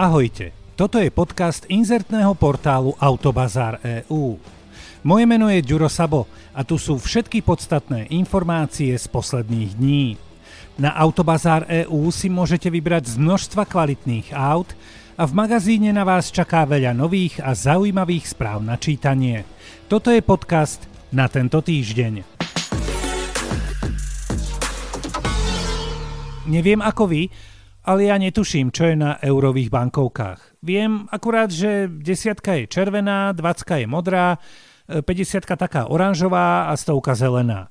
Ahojte, toto je podcast inzertného portálu Autobazár EU. Moje meno je Ďuro Sabo a tu sú všetky podstatné informácie z posledných dní. Na Autobazár EU si môžete vybrať z množstva kvalitných aut a v magazíne na vás čaká veľa nových a zaujímavých správ na čítanie. Toto je podcast na tento týždeň. Neviem ako vy, ale ja netuším, čo je na eurových bankovkách. Viem akurát, že desiatka je červená, 20 je modrá, 50 taká oranžová a stovka zelená.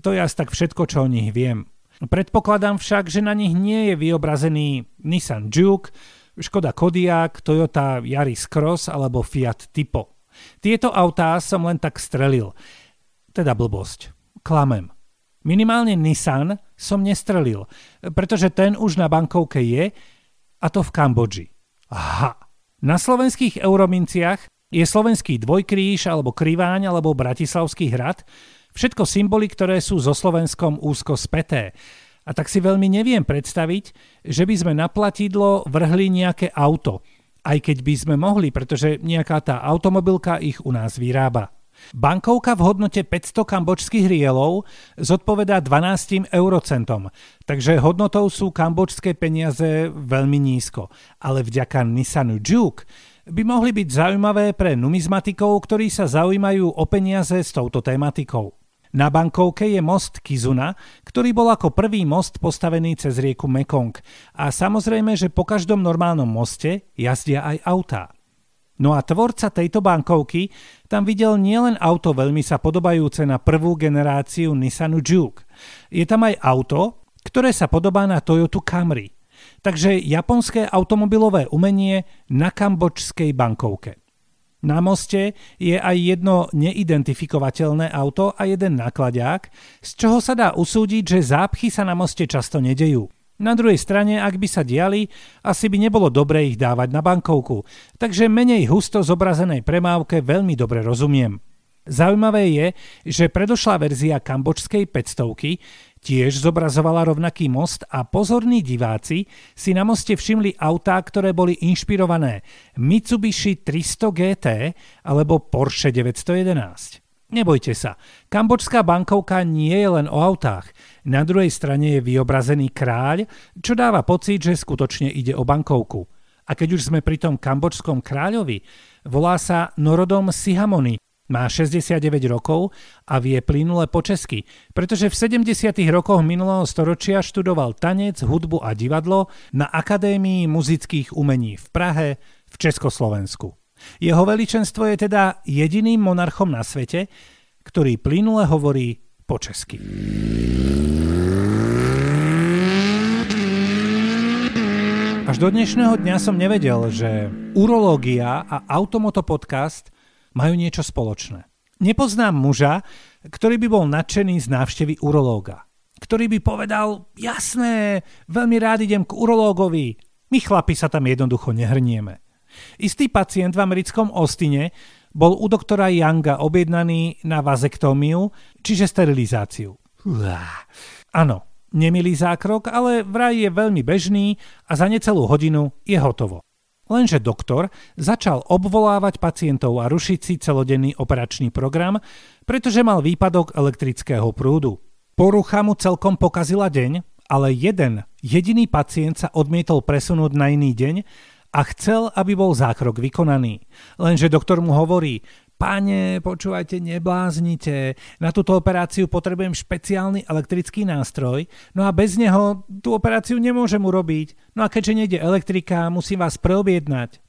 To je asi tak všetko, čo o nich viem. Predpokladám však, že na nich nie je vyobrazený Nissan Juke, Škoda Kodiaq, Toyota Yaris Cross alebo Fiat Tipo. Tieto autá som len tak strelil. Teda blbosť. Klamem. Minimálne Nissan som nestrelil, pretože ten už na bankovke je, a to v Kambodži. Aha. Na slovenských eurominciach je slovenský dvojkríž alebo kriváň alebo bratislavský hrad, všetko symboly, ktoré sú so Slovenskom úzko späté. A tak si veľmi neviem predstaviť, že by sme na platidlo vrhli nejaké auto, aj keď by sme mohli, pretože nejaká tá automobilka ich u nás vyrába. Bankovka v hodnote 500 kambočských rielov zodpovedá 12 eurocentom, takže hodnotou sú kambočské peniaze veľmi nízko. Ale vďaka Nissanu Juke by mohli byť zaujímavé pre numizmatikov, ktorí sa zaujímajú o peniaze s touto tématikou. Na bankovke je most Kizuna, ktorý bol ako prvý most postavený cez rieku Mekong. A samozrejme, že po každom normálnom moste jazdia aj autá. No a tvorca tejto bankovky tam videl nielen auto veľmi sa podobajúce na prvú generáciu Nissanu Juke. Je tam aj auto, ktoré sa podobá na Toyota Camry. Takže japonské automobilové umenie na kambočskej bankovke. Na moste je aj jedno neidentifikovateľné auto a jeden nakladiák, z čoho sa dá usúdiť, že zápchy sa na moste často nedejú. Na druhej strane, ak by sa diali, asi by nebolo dobre ich dávať na bankovku, takže menej husto zobrazenej premávke veľmi dobre rozumiem. Zaujímavé je, že predošlá verzia kambočskej 500 tiež zobrazovala rovnaký most a pozorní diváci si na moste všimli autá, ktoré boli inšpirované Mitsubishi 300 GT alebo Porsche 911. Nebojte sa, kambočská bankovka nie je len o autách. Na druhej strane je vyobrazený kráľ, čo dáva pocit, že skutočne ide o bankovku. A keď už sme pri tom kambočskom kráľovi, volá sa Norodom Sihamoni, má 69 rokov a vie plynule po česky, pretože v 70. rokoch minulého storočia študoval tanec, hudbu a divadlo na Akadémii muzických umení v Prahe v Československu. Jeho veličenstvo je teda jediným monarchom na svete, ktorý plynule hovorí po česky. Až do dnešného dňa som nevedel, že urológia a automoto podcast majú niečo spoločné. Nepoznám muža, ktorý by bol nadšený z návštevy urológa. Ktorý by povedal, jasné, veľmi rád idem k urológovi. My chlapi sa tam jednoducho nehrnieme. Istý pacient v americkom Ostine bol u doktora Younga objednaný na vazektómiu, čiže sterilizáciu. Uá. Áno, nemilý zákrok, ale vraj je veľmi bežný a za necelú hodinu je hotovo. Lenže doktor začal obvolávať pacientov a rušiť si celodenný operačný program, pretože mal výpadok elektrického prúdu. Porucha mu celkom pokazila deň, ale jeden jediný pacient sa odmietol presunúť na iný deň a chcel, aby bol zákrok vykonaný. Lenže doktor mu hovorí, Pane, počúvajte, nebláznite. Na túto operáciu potrebujem špeciálny elektrický nástroj, no a bez neho tú operáciu nemôžem urobiť. No a keďže nejde elektrika, musím vás preobjednať.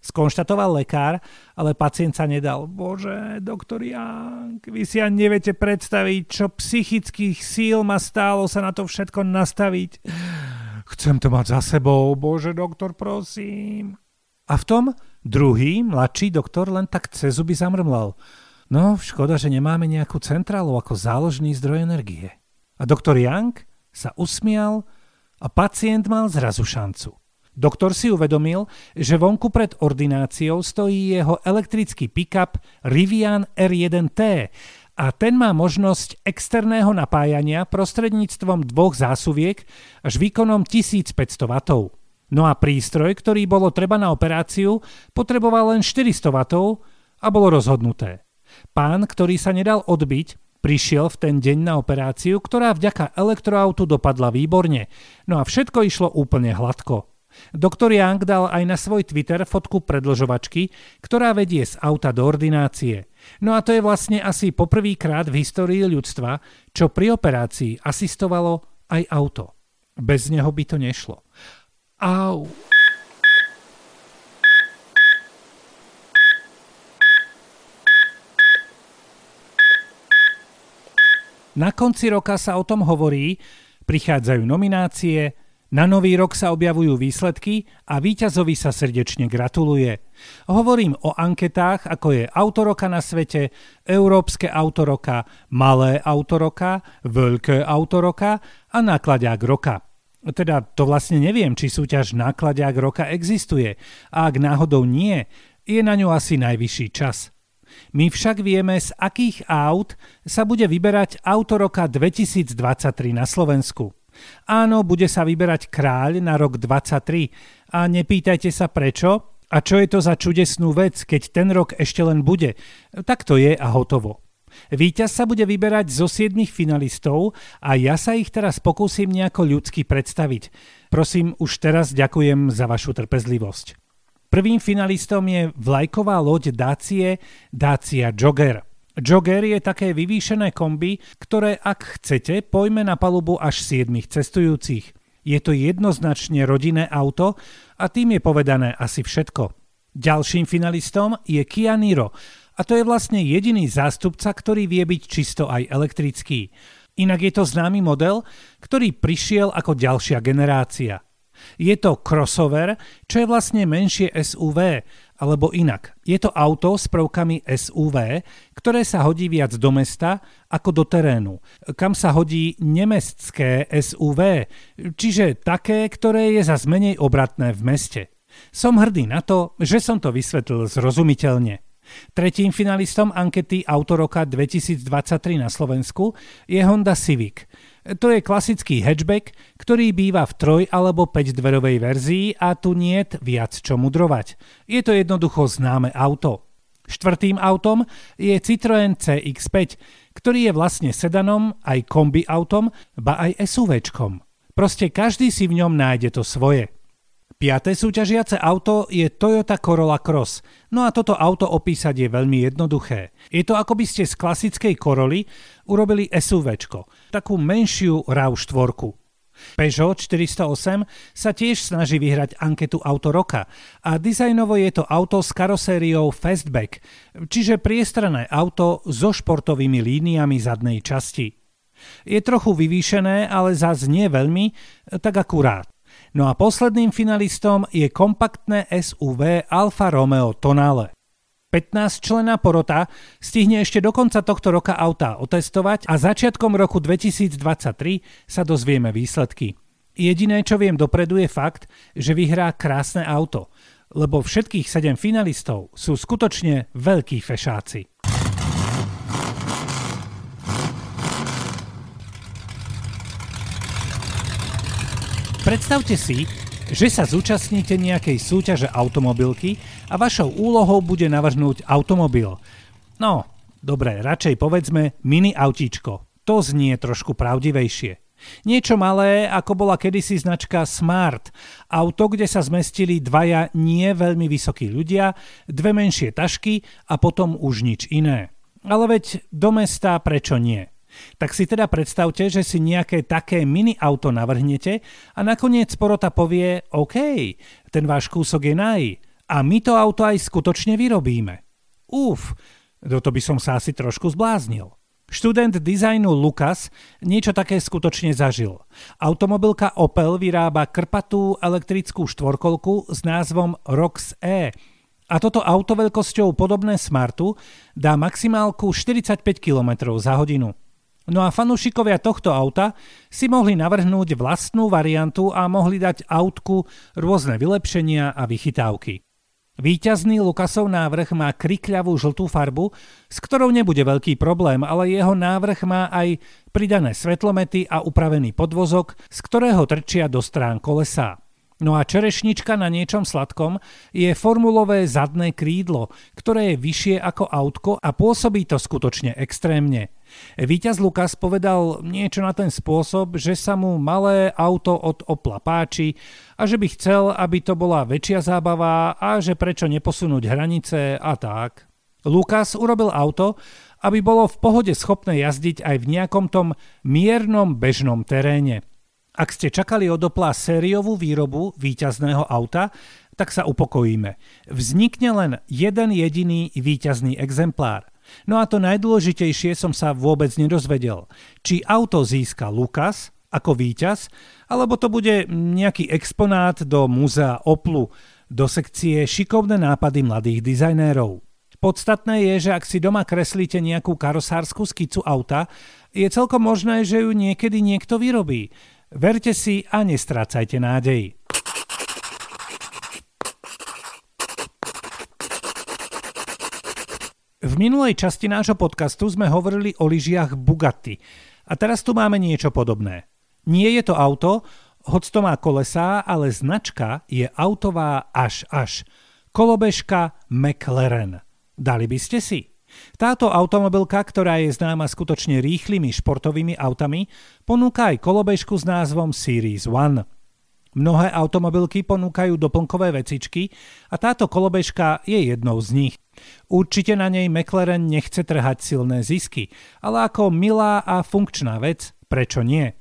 Skonštatoval lekár, ale pacient sa nedal. Bože, doktor Jank, vy si ani neviete predstaviť, čo psychických síl ma stálo sa na to všetko nastaviť. Chcem to mať za sebou, bože doktor, prosím. A v tom druhý, mladší doktor len tak cez zuby zamrmlal. No, škoda, že nemáme nejakú centrálu ako záložný zdroj energie. A doktor Young sa usmial a pacient mal zrazu šancu. Doktor si uvedomil, že vonku pred ordináciou stojí jeho elektrický pick-up Rivian R1T a ten má možnosť externého napájania prostredníctvom dvoch zásuviek až výkonom 1500 W. No a prístroj, ktorý bolo treba na operáciu, potreboval len 400 W a bolo rozhodnuté. Pán, ktorý sa nedal odbiť, prišiel v ten deň na operáciu, ktorá vďaka elektroautu dopadla výborne. No a všetko išlo úplne hladko. Doktor Young dal aj na svoj Twitter fotku predlžovačky, ktorá vedie z auta do ordinácie. No a to je vlastne asi poprvýkrát v histórii ľudstva, čo pri operácii asistovalo aj auto. Bez neho by to nešlo. Au. Na konci roka sa o tom hovorí, prichádzajú nominácie, na nový rok sa objavujú výsledky a víťazovi sa srdečne gratuluje. Hovorím o anketách, ako je Autoroka na svete, Európske Autoroka, Malé Autoroka, Veľké Autoroka a Nákladiak roka. Teda to vlastne neviem, či súťaž nákladiak roka existuje a ak náhodou nie, je na ňu asi najvyšší čas. My však vieme, z akých aut sa bude vyberať auto roka 2023 na Slovensku. Áno, bude sa vyberať kráľ na rok 23 a nepýtajte sa prečo a čo je to za čudesnú vec, keď ten rok ešte len bude. Tak to je a hotovo. Výťaz sa bude vyberať zo siedmých finalistov a ja sa ich teraz pokúsim nejako ľudsky predstaviť. Prosím, už teraz ďakujem za vašu trpezlivosť. Prvým finalistom je vlajková loď Dacie Dacia Jogger. Jogger je také vyvýšené kombi, ktoré ak chcete, pojme na palubu až 7 cestujúcich. Je to jednoznačne rodinné auto a tým je povedané asi všetko. Ďalším finalistom je Kia Niro, a to je vlastne jediný zástupca, ktorý vie byť čisto aj elektrický. Inak je to známy model, ktorý prišiel ako ďalšia generácia. Je to crossover, čo je vlastne menšie SUV, alebo inak. Je to auto s prvkami SUV, ktoré sa hodí viac do mesta ako do terénu. Kam sa hodí nemestské SUV, čiže také, ktoré je za menej obratné v meste. Som hrdý na to, že som to vysvetlil zrozumiteľne. Tretím finalistom ankety Autoroka 2023 na Slovensku je Honda Civic. To je klasický hatchback, ktorý býva v troj- alebo 5-dverovej verzii a tu nie viac čo mudrovať. Je to jednoducho známe auto. Štvrtým autom je Citroën CX-5, ktorý je vlastne sedanom, aj kombi autom, ba aj SUVčkom. Proste každý si v ňom nájde to svoje. Piaté súťažiace auto je Toyota Corolla Cross. No a toto auto opísať je veľmi jednoduché. Je to ako by ste z klasickej Corolly urobili SUV, takú menšiu RAV4. Peugeot 408 sa tiež snaží vyhrať anketu Auto roka a dizajnovo je to auto s karosériou Fastback, čiže priestrané auto so športovými líniami zadnej časti. Je trochu vyvýšené, ale zás nie veľmi, tak akurát. No a posledným finalistom je kompaktné SUV Alfa Romeo Tonale. 15 člená porota stihne ešte do konca tohto roka auta otestovať a začiatkom roku 2023 sa dozvieme výsledky. Jediné, čo viem dopredu je fakt, že vyhrá krásne auto, lebo všetkých 7 finalistov sú skutočne veľkí fešáci. Predstavte si, že sa zúčastníte nejakej súťaže automobilky a vašou úlohou bude navrhnúť automobil. No, dobre, radšej povedzme mini autíčko. To znie trošku pravdivejšie. Niečo malé, ako bola kedysi značka Smart. Auto, kde sa zmestili dvaja nie veľmi vysokí ľudia, dve menšie tašky a potom už nič iné. Ale veď do mesta prečo nie? Tak si teda predstavte, že si nejaké také mini auto navrhnete a nakoniec porota povie OK, ten váš kúsok je naj a my to auto aj skutočne vyrobíme. Uf, do to by som sa asi trošku zbláznil. Študent dizajnu Lukas niečo také skutočne zažil. Automobilka Opel vyrába krpatú elektrickú štvorkolku s názvom ROX E. A toto auto veľkosťou podobné Smartu dá maximálku 45 km za hodinu. No a fanúšikovia tohto auta si mohli navrhnúť vlastnú variantu a mohli dať autku rôzne vylepšenia a vychytávky. Výťazný Lukasov návrh má krikľavú žltú farbu, s ktorou nebude veľký problém, ale jeho návrh má aj pridané svetlomety a upravený podvozok, z ktorého trčia do strán kolesa. No a čerešnička na niečom sladkom je formulové zadné krídlo, ktoré je vyššie ako autko a pôsobí to skutočne extrémne. Víťaz Lukas povedal niečo na ten spôsob, že sa mu malé auto od Opla páči a že by chcel, aby to bola väčšia zábava a že prečo neposunúť hranice a tak. Lukas urobil auto, aby bolo v pohode schopné jazdiť aj v nejakom tom miernom bežnom teréne. Ak ste čakali od Opla sériovú výrobu víťazného auta, tak sa upokojíme. Vznikne len jeden jediný víťazný exemplár. No a to najdôležitejšie som sa vôbec nedozvedel. Či auto získa Lukas ako víťaz, alebo to bude nejaký exponát do múzea Oplu, do sekcie šikovné nápady mladých dizajnérov. Podstatné je, že ak si doma kreslíte nejakú karosárskú skicu auta, je celkom možné, že ju niekedy niekto vyrobí. Verte si a nestrácajte nádej. V minulej časti nášho podcastu sme hovorili o lyžiach Bugatti a teraz tu máme niečo podobné. Nie je to auto, hoď to má kolesá, ale značka je autová až až. Kolobežka McLaren. Dali by ste si? Táto automobilka, ktorá je známa skutočne rýchlymi športovými autami, ponúka aj kolobežku s názvom Series 1. Mnohé automobilky ponúkajú doplnkové vecičky a táto kolobežka je jednou z nich. Určite na nej McLaren nechce trhať silné zisky, ale ako milá a funkčná vec, prečo nie?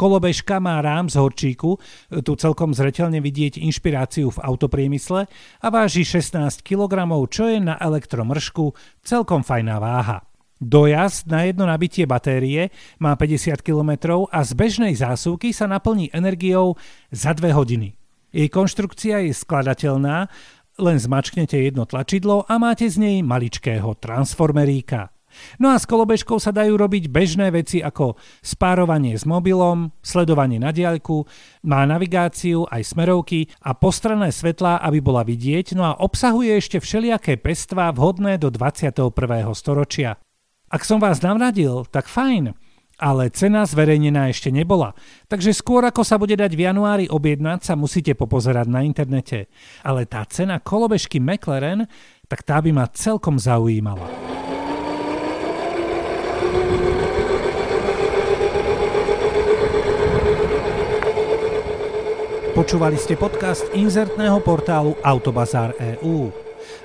Kolobežka má rám z horčíku, tu celkom zretelne vidieť inšpiráciu v autopriemysle a váži 16 kg, čo je na elektromršku celkom fajná váha. Dojazd na jedno nabitie batérie má 50 km a z bežnej zásuvky sa naplní energiou za 2 hodiny. Jej konštrukcia je skladateľná, len zmačknete jedno tlačidlo a máte z nej maličkého transformeríka. No a s kolobežkou sa dajú robiť bežné veci ako spárovanie s mobilom, sledovanie na diaľku, má navigáciu aj smerovky a postranné svetlá, aby bola vidieť, no a obsahuje ešte všelijaké pestvá vhodné do 21. storočia. Ak som vás navradil, tak fajn, ale cena zverejnená ešte nebola, takže skôr ako sa bude dať v januári objednať, sa musíte popozerať na internete. Ale tá cena kolobežky McLaren, tak tá by ma celkom zaujímala. Počúvali ste podcast inzertného portálu Autobazár EU.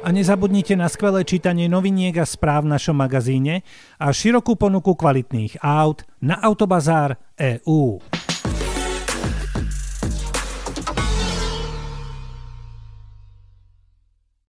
A nezabudnite na skvelé čítanie noviniek a správ v našom magazíne a širokú ponuku kvalitných aut na Autobazár EU.